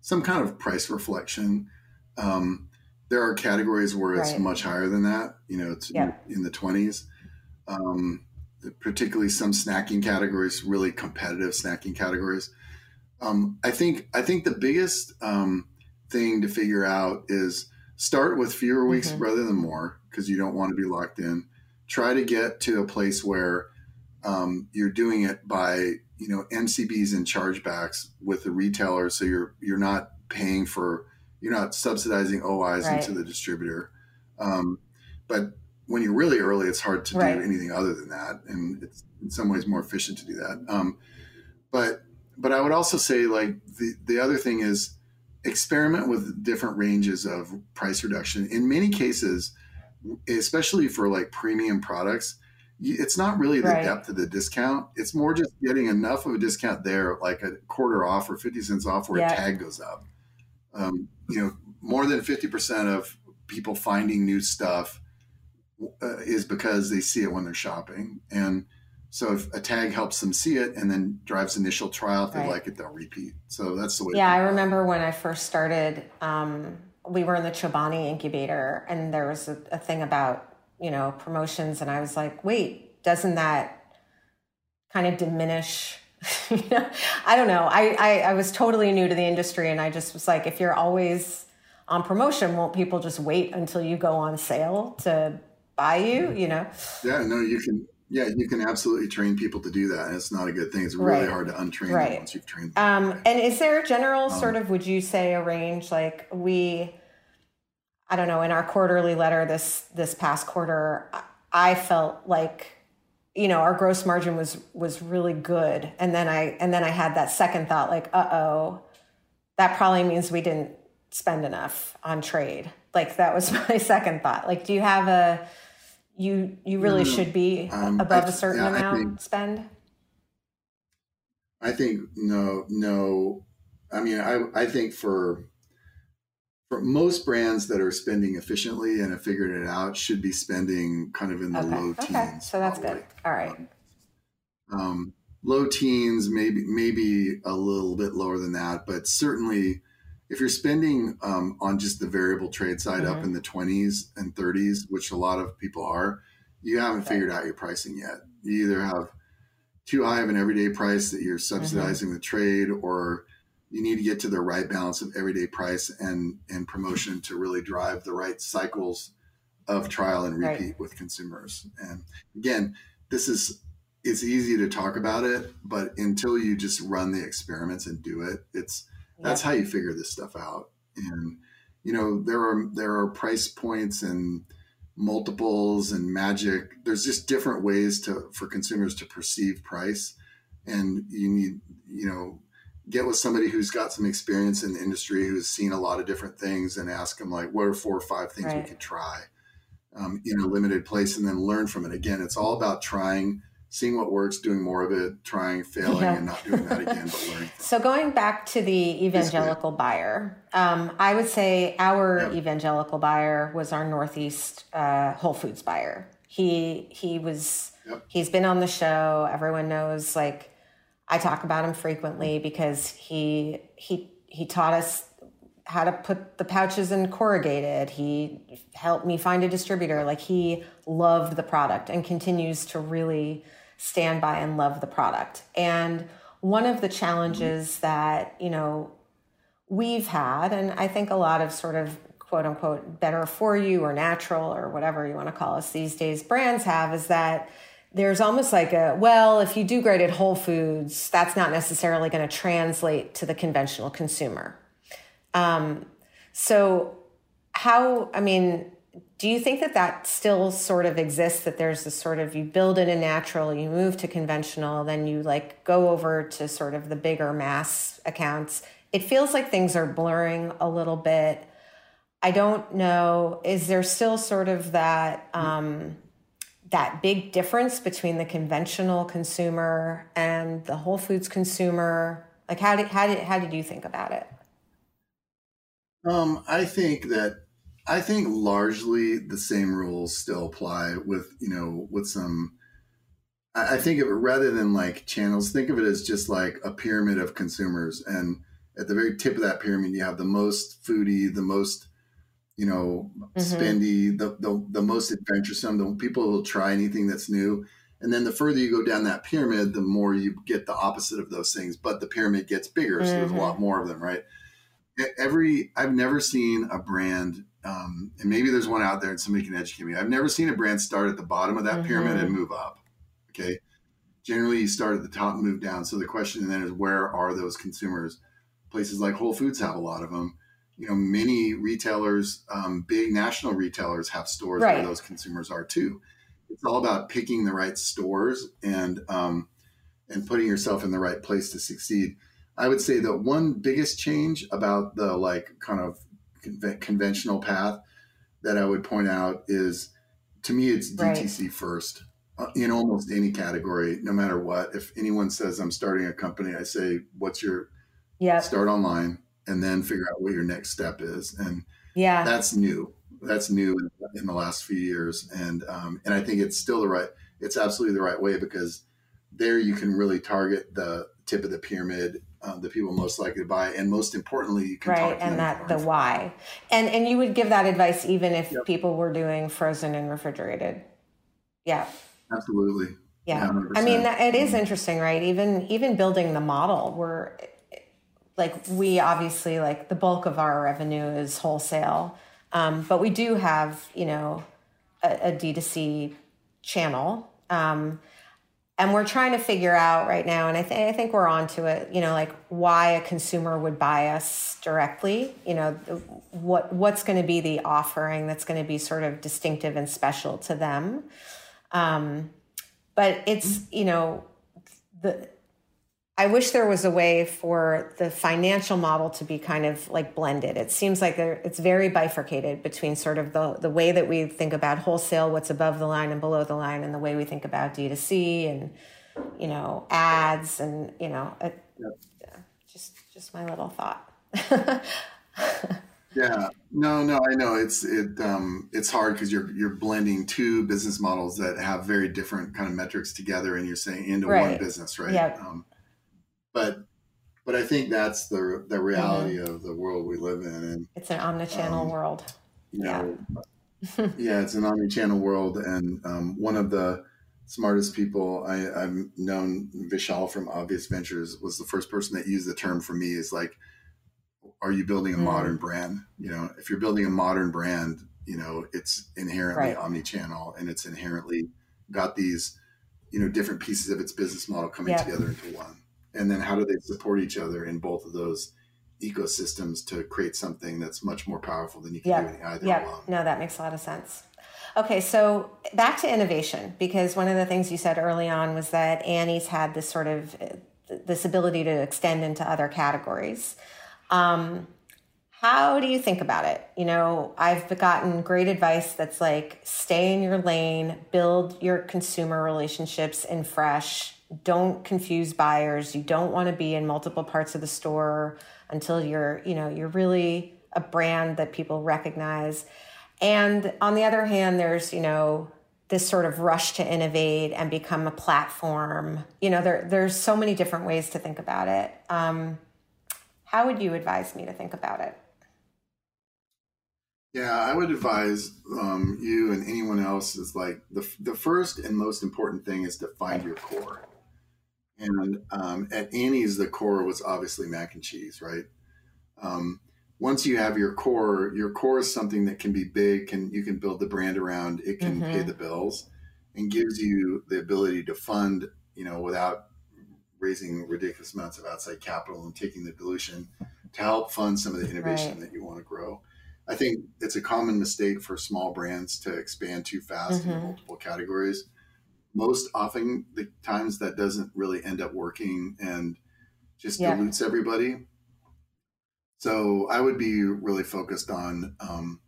some kind of price reflection um there are categories where it's Right. much higher than that you know it's Yeah. in the 20s um particularly some snacking categories really competitive snacking categories um i think i think the biggest um thing to figure out is start with fewer weeks Mhm. rather than more because you don't want to be locked in try to get to a place where um, you're doing it by you know MCBs and chargebacks with the retailer, so you're you're not paying for you're not subsidizing OIs Right. into the distributor. Um, but when you're really early, it's hard to Right. do anything other than that, and it's in some ways more efficient to do that. Um, but but I would also say like the the other thing is experiment with different ranges of price reduction. In many cases, especially for like premium products, it's not really the Right. depth of the discount. It's more just getting enough of a discount there, like a quarter off or 50 cents off where Yeah. a tag goes up. Um, you know, more than 50% of people finding new stuff uh, is because they see it when they're shopping. And so if a tag helps them see it and then drives initial trial, if they Right. like it, they'll repeat. So that's the way. Yeah, I think about it. remember when I first started, um, we were in the Chobani incubator and there was a, a thing about, you know, promotions. And I was like, wait, doesn't that kind of diminish you know, I don't know. I, I, I was totally new to the industry, and I just was like, if you're always on promotion, won't people just wait until you go on sale to buy you? You know? Yeah, no, you can. Yeah, you can absolutely train people to do that. And it's not a good thing. It's really Right. hard to untrain Right. them once you've trained them. Um, and is there a general sort of, would you say, a range? Like we, I don't know, in our quarterly letter this this past quarter, I- I felt like, you know, our gross margin was was really good, and then I and then I had that second thought, like, uh oh, that probably means we didn't spend enough on trade. Like that was my second thought. Like, do you have a you you really No, no. should be Um, above I- a certain yeah, amount think- spend? I think no, no. I mean, I I think for for most brands that are spending efficiently and have figured it out should be spending kind of in the Okay. low Okay. teens. So that's probably. good. All right. um, low teens, maybe maybe a little bit lower than that, but certainly if you're spending um, on just the variable trade side up Mhm. in the 20s and 30s, which a lot of people are, you haven't Right. figured out your pricing yet. You either have too high of an everyday price that you're subsidizing the trade, or you need to get to the right balance of everyday price and and promotion to really drive the right cycles of trial and Right. repeat with consumers. And again, this is it's easy to talk about it, but until you just run the experiments and do it, it's that's how you figure this stuff out. And you know, there are there are price points and multiples and magic. There's just different ways to for consumers to perceive price. And you need, you know, get with somebody who's got some experience in the industry, who's seen a lot of different things, and ask them like, what are four or five things we could try um, in a limited place, and then learn from it. Again, it's all about trying, seeing what works, doing more of it, trying, failing, Yeah. and not doing that again, but learning. So going back to the evangelical buyer, um, I would say our Yeah. evangelical buyer was our Northeast uh, Whole Foods buyer. He he was Yep. he's been on the show. Everyone knows. Like I talk about him frequently because he he he taught us how to put the pouches in corrugated. He helped me find a distributor. Like he loved the product and continues to really stand by and love the product. And one of the challenges that, you know, we've had, and I think a lot of sort of quote unquote better for you or natural or whatever you want to call us these days brands have is that there's almost like a well if you do great at whole foods that's not necessarily going to translate to the conventional consumer um, so how i mean do you think that that still sort of exists that there's this sort of you build in a natural you move to conventional then you like go over to sort of the bigger mass accounts? It feels like things are blurring a little bit. I don't know is there still sort of that um, that big difference between the conventional consumer and the whole foods consumer? Like how did how did how did you think about it? Um, I think that I think largely the same rules still apply with you know with some. I I think of it rather than like channels. Think of it as just like a pyramid of consumers, and at the very tip of that pyramid, you have the most foodie, the most you know Mhm. spendy, the, the the most adventuresome, the people will try anything that's new. And then the further you go down that pyramid, the more you get the opposite of those things. But the pyramid gets bigger, so there's a Mhm. lot more of them, right? Every I've never seen a brand, um, and maybe there's one out there and somebody can educate me. I've never seen a brand start at the bottom of that pyramid Mhm. and move up. Okay, generally you start at the top and move down. So the question then is, where are those consumers? Places like Whole Foods have a lot of them. You know, many retailers, um, big national retailers, have stores Right. where those consumers are too. It's all about picking the right stores and um, and putting yourself in the right place to succeed. I would say that one biggest change about the like kind of conve- conventional path that I would point out is to me it's Right. DTC first uh, in almost any category, no matter what. If anyone says I'm starting a company, I say, "What's your yeah start online?" and then figure out what your next step is. And yeah that's new. That's new in, in the last few years, and um, and I think it's still the right. It's absolutely the right way because there you can really target the tip of the pyramid, um, the people most likely to buy, and most importantly, you can right talk to and that the why and and you would give that advice even if Yep. people were doing frozen and refrigerated yeah. Absolutely. Yeah, 100%. I mean it is interesting, right? Even even building the model, we're like we obviously like the bulk of our revenue is wholesale, um, but we do have you know a a D2C channel. Um, and we're trying to figure out right now, and I, th- I think we're onto it. You know, like why a consumer would buy us directly. You know, what what's going to be the offering that's going to be sort of distinctive and special to them. Um, but it's you know the I wish there was a way for the financial model to be kind of like blended. It seems like it's very bifurcated between sort of the, the way that we think about wholesale, what's above the line and below the line, and the way we think about D2C and, you know, ads and, you know, it, yep. just, just my little thought. yeah, no, no, I know it's, it, um, it's hard because you're, you're blending two business models that have very different kind of metrics together and you're saying into right. one business, right? Yeah. Um, but but I think that's the the reality mm-hmm. of the world we live in, and it's an omnichannel um, world. You know, yeah, yeah, it's an omnichannel world, and um, one of the smartest people I, have known, Vishal from Obvious Ventures, was the first person that used the term for me. Is like, are you building a mm. modern brand? You know, if you're building a modern brand, you know, it's inherently right. omnichannel, and it's inherently got these, you know, different pieces of its business model coming yeah. together into one and then how do they support each other in both of those ecosystems to create something that's much more powerful than you can yep. do either yep. alone. No, that makes a lot of sense. Okay, so back to innovation because one of the things you said early on was that Annie's had this sort of this ability to extend into other categories. Um, how do you think about it? You know, I've gotten great advice that's like stay in your lane, build your consumer relationships in fresh, don't confuse buyers. You don't want to be in multiple parts of the store until you're, you know, you're really a brand that people recognize. And on the other hand, there's, you know, this sort of rush to innovate and become a platform. You know, there, there's so many different ways to think about it. Um, how would you advise me to think about it? Yeah, I would advise um, you and anyone else is like the the first and most important thing is to find your core. And um, at Annie's, the core was obviously mac and cheese, right? Um, once you have your core, your core is something that can be big, can you can build the brand around, it can mm-hmm. pay the bills, and gives you the ability to fund, you know, without raising ridiculous amounts of outside capital and taking the dilution to help fund some of the innovation right. that you want to grow. I think it's a common mistake for small brands to expand too fast mm-hmm. in multiple categories most often the times that doesn't really end up working and just yeah. dilutes everybody. So I would be really focused on um,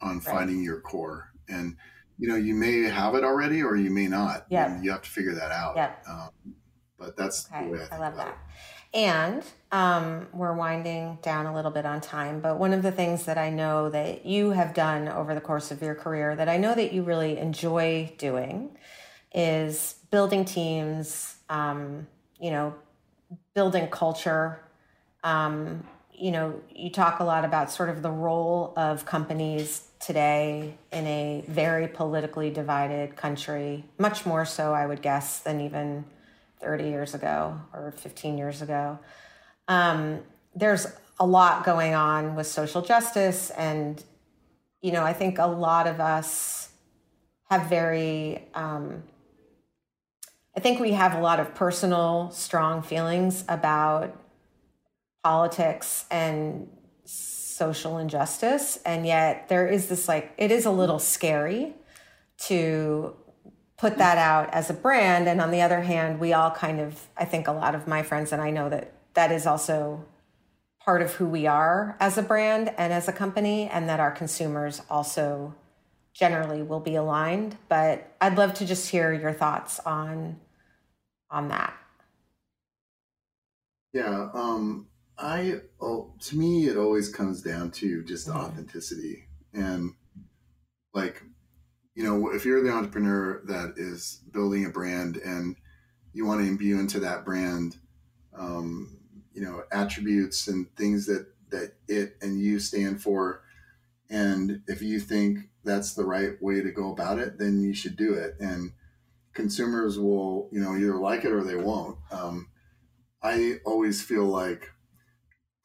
on right. finding your core, and you know you may have it already or you may not. Yeah, you have to figure that out. Yeah, um, but that's okay. the way I, I love that. It. And um, we're winding down a little bit on time, but one of the things that I know that you have done over the course of your career that I know that you really enjoy doing is building teams, um, you know, building culture. Um, you know, you talk a lot about sort of the role of companies today in a very politically divided country, much more so, I would guess, than even 30 years ago or 15 years ago. Um, there's a lot going on with social justice, and, you know, I think a lot of us have very um, I think we have a lot of personal, strong feelings about politics and social injustice. And yet there is this like, it is a little scary to put that out as a brand. And on the other hand, we all kind of, I think a lot of my friends, and I know that that is also part of who we are as a brand and as a company, and that our consumers also generally will be aligned. But I'd love to just hear your thoughts on on that? Yeah, um, I oh, to me it always comes down to just mm-hmm. authenticity and like you know if you're the entrepreneur that is building a brand and you want to imbue into that brand um, you know attributes and things that that it and you stand for and if you think that's the right way to go about it then you should do it and consumers will, you know, either like it or they won't. Um, I always feel like,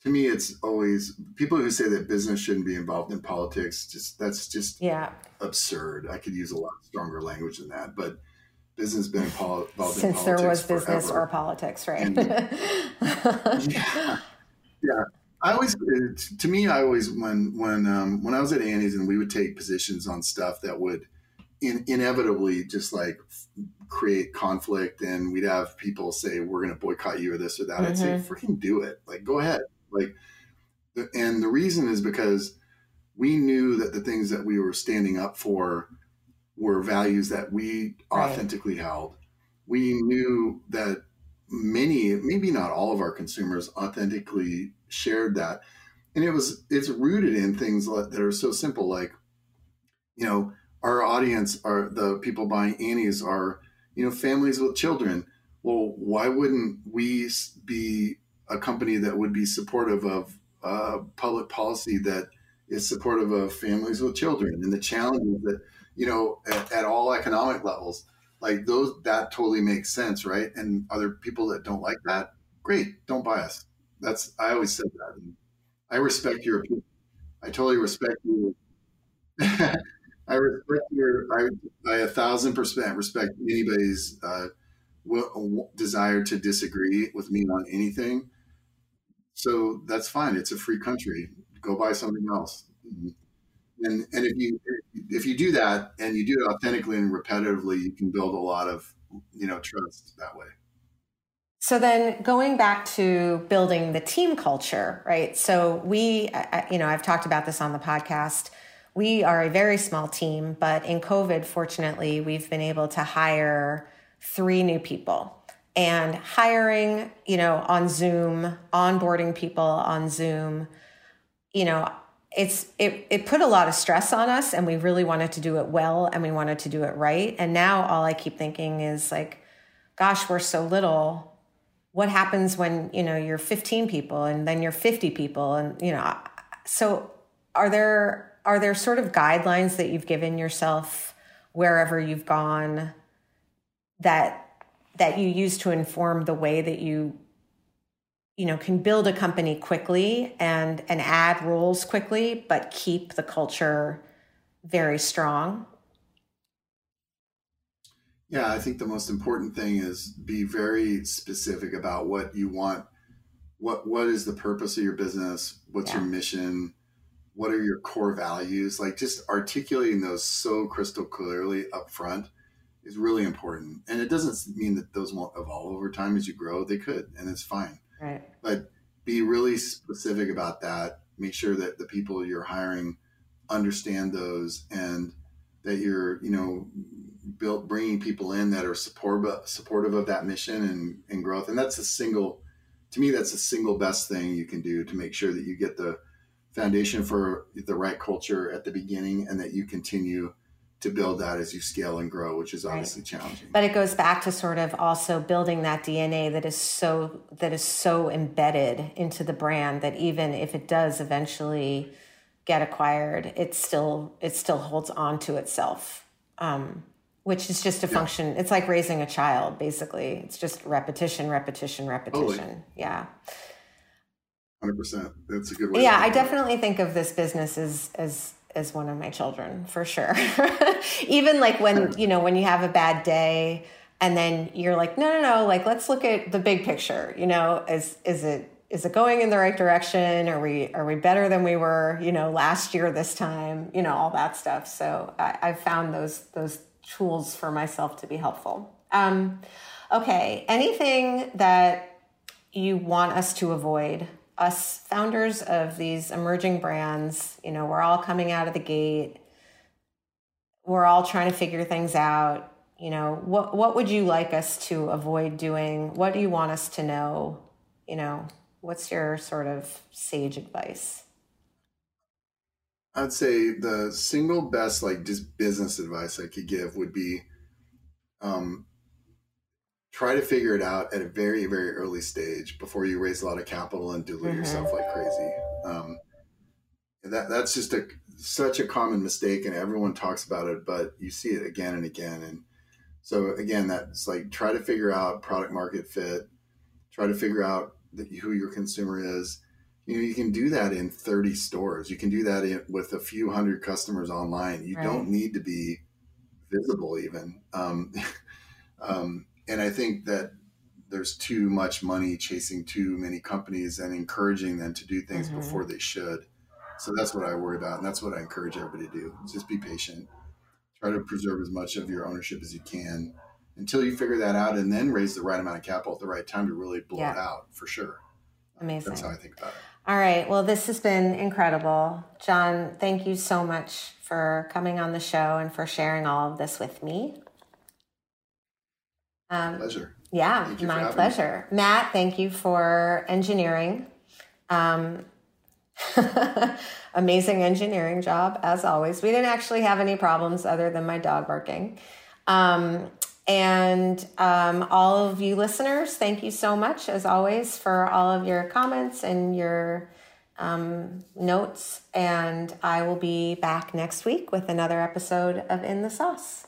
to me, it's always people who say that business shouldn't be involved in politics. Just that's just yeah absurd. I could use a lot stronger language than that, but business been involved since in there was forever. business or politics, right? And, yeah, yeah. I always, to me, I always when when um, when I was at Annie's and we would take positions on stuff that would in, inevitably just like create conflict, and we'd have people say we're going to boycott you or this or that. Mm-hmm. I'd say, mm-hmm. freaking do it, like go ahead, like. And the reason is because we knew that the things that we were standing up for were values that we right. authentically held. We knew that many, maybe not all of our consumers authentically shared that. And it was, it's rooted in things that are so simple, like, you know, our audience are the people buying Annie's are, you know, families with children. Well, why wouldn't we be a company that would be supportive of uh, public policy that is supportive of families with children and the challenges that you know, at, at, all economic levels. Like those, that totally makes sense, right? And other people that don't like that, great, don't buy us. That's I always said that. And I respect your opinion. I totally respect you. I respect your. I, I a thousand percent respect anybody's uh, desire to disagree with me on anything. So that's fine. It's a free country. Go buy something else. And and if you if you do that and you do it authentically and repetitively you can build a lot of you know trust that way so then going back to building the team culture right so we you know i've talked about this on the podcast we are a very small team but in covid fortunately we've been able to hire three new people. And hiring you know on zoom onboarding people on zoom you know it's it it put a lot of stress on us and we really wanted to do it well and we wanted to do it right. And now all i keep thinking is like gosh we're so little. What happens when you know you're 15 people and then you're 50 people? And you know so are there are there sort of guidelines that you've given yourself wherever you've gone that that you use to inform the way that you you know can build a company quickly and and add roles quickly but keep the culture very strong? Yeah i think the most important thing is be very specific about what you want what what is the purpose of your business? What's yeah. your mission what are your core values like just articulating those so crystal clearly up front is really important and it doesn't mean that those won't evolve over time as you grow they could and it's fine Right. But be really specific about that. Make sure that the people you're hiring understand those and that you're, you know, built bringing people in that are supportive supportive of that mission and, and growth. And that's a single, to me, that's the single best thing you can do to make sure that you get the foundation for the right culture at the beginning and that you continue to build that as you scale and grow, which is obviously right. challenging. But it goes back to sort of also building that DNA that is so that is so embedded into the brand that even if it does eventually get acquired, it still it still holds on to itself. Um, which is just a function. It's like raising a child, basically. It's just repetition, repetition, repetition. Totally. Yeah. Hundred percent. That's a good way. Yeah, I definitely think of this business as as as one of my children for sure. Even like when, you know, when you have a bad day and then you're like, no, no, no, like let's look at the big picture. You know, is is it is it going in the right direction? Are we are we better than we were, you know, last year this time? You know, all that stuff. So I, I've found those those tools for myself to be helpful. Um, okay, anything that you want us to avoid us founders of these emerging brands, you know, we're all coming out of the gate. We're all trying to figure things out. You know, what what would you like us to avoid doing? What do you want us to know? You know, what's your sort of sage advice? I'd say the single best like just business advice I could give would be um, try to figure it out at a very very early stage before you raise a lot of capital and dilute mm-hmm. yourself like crazy um, that that's just a such a common mistake and everyone talks about it but you see it again and again and So again, that's like try to figure out product market fit, try to figure out who your consumer is. You know, you can do that in 30 stores. You can do that in, with a few hundred customers online. You right. don't need to be visible even. Um, um, and I think that there's too much money chasing too many companies and encouraging them to do things mm-hmm. before they should. So that's what I worry about, and that's what I encourage everybody to do. Just be patient. Try to preserve as much of your ownership as you can until you figure that out, and then raise the right amount of capital at the right time to really blow yeah. it out for sure. Amazing. That's how I think about it. All right. Well, this has been incredible. John, thank you so much for coming on the show and for sharing all of this with me. Um, pleasure. Yeah, my pleasure. Me. Matt, thank you for engineering. Um, amazing engineering job, as always. We didn't actually have any problems other than my dog barking. Um, and um, all of you listeners, thank you so much, as always, for all of your comments and your um, notes. And I will be back next week with another episode of In the Sauce.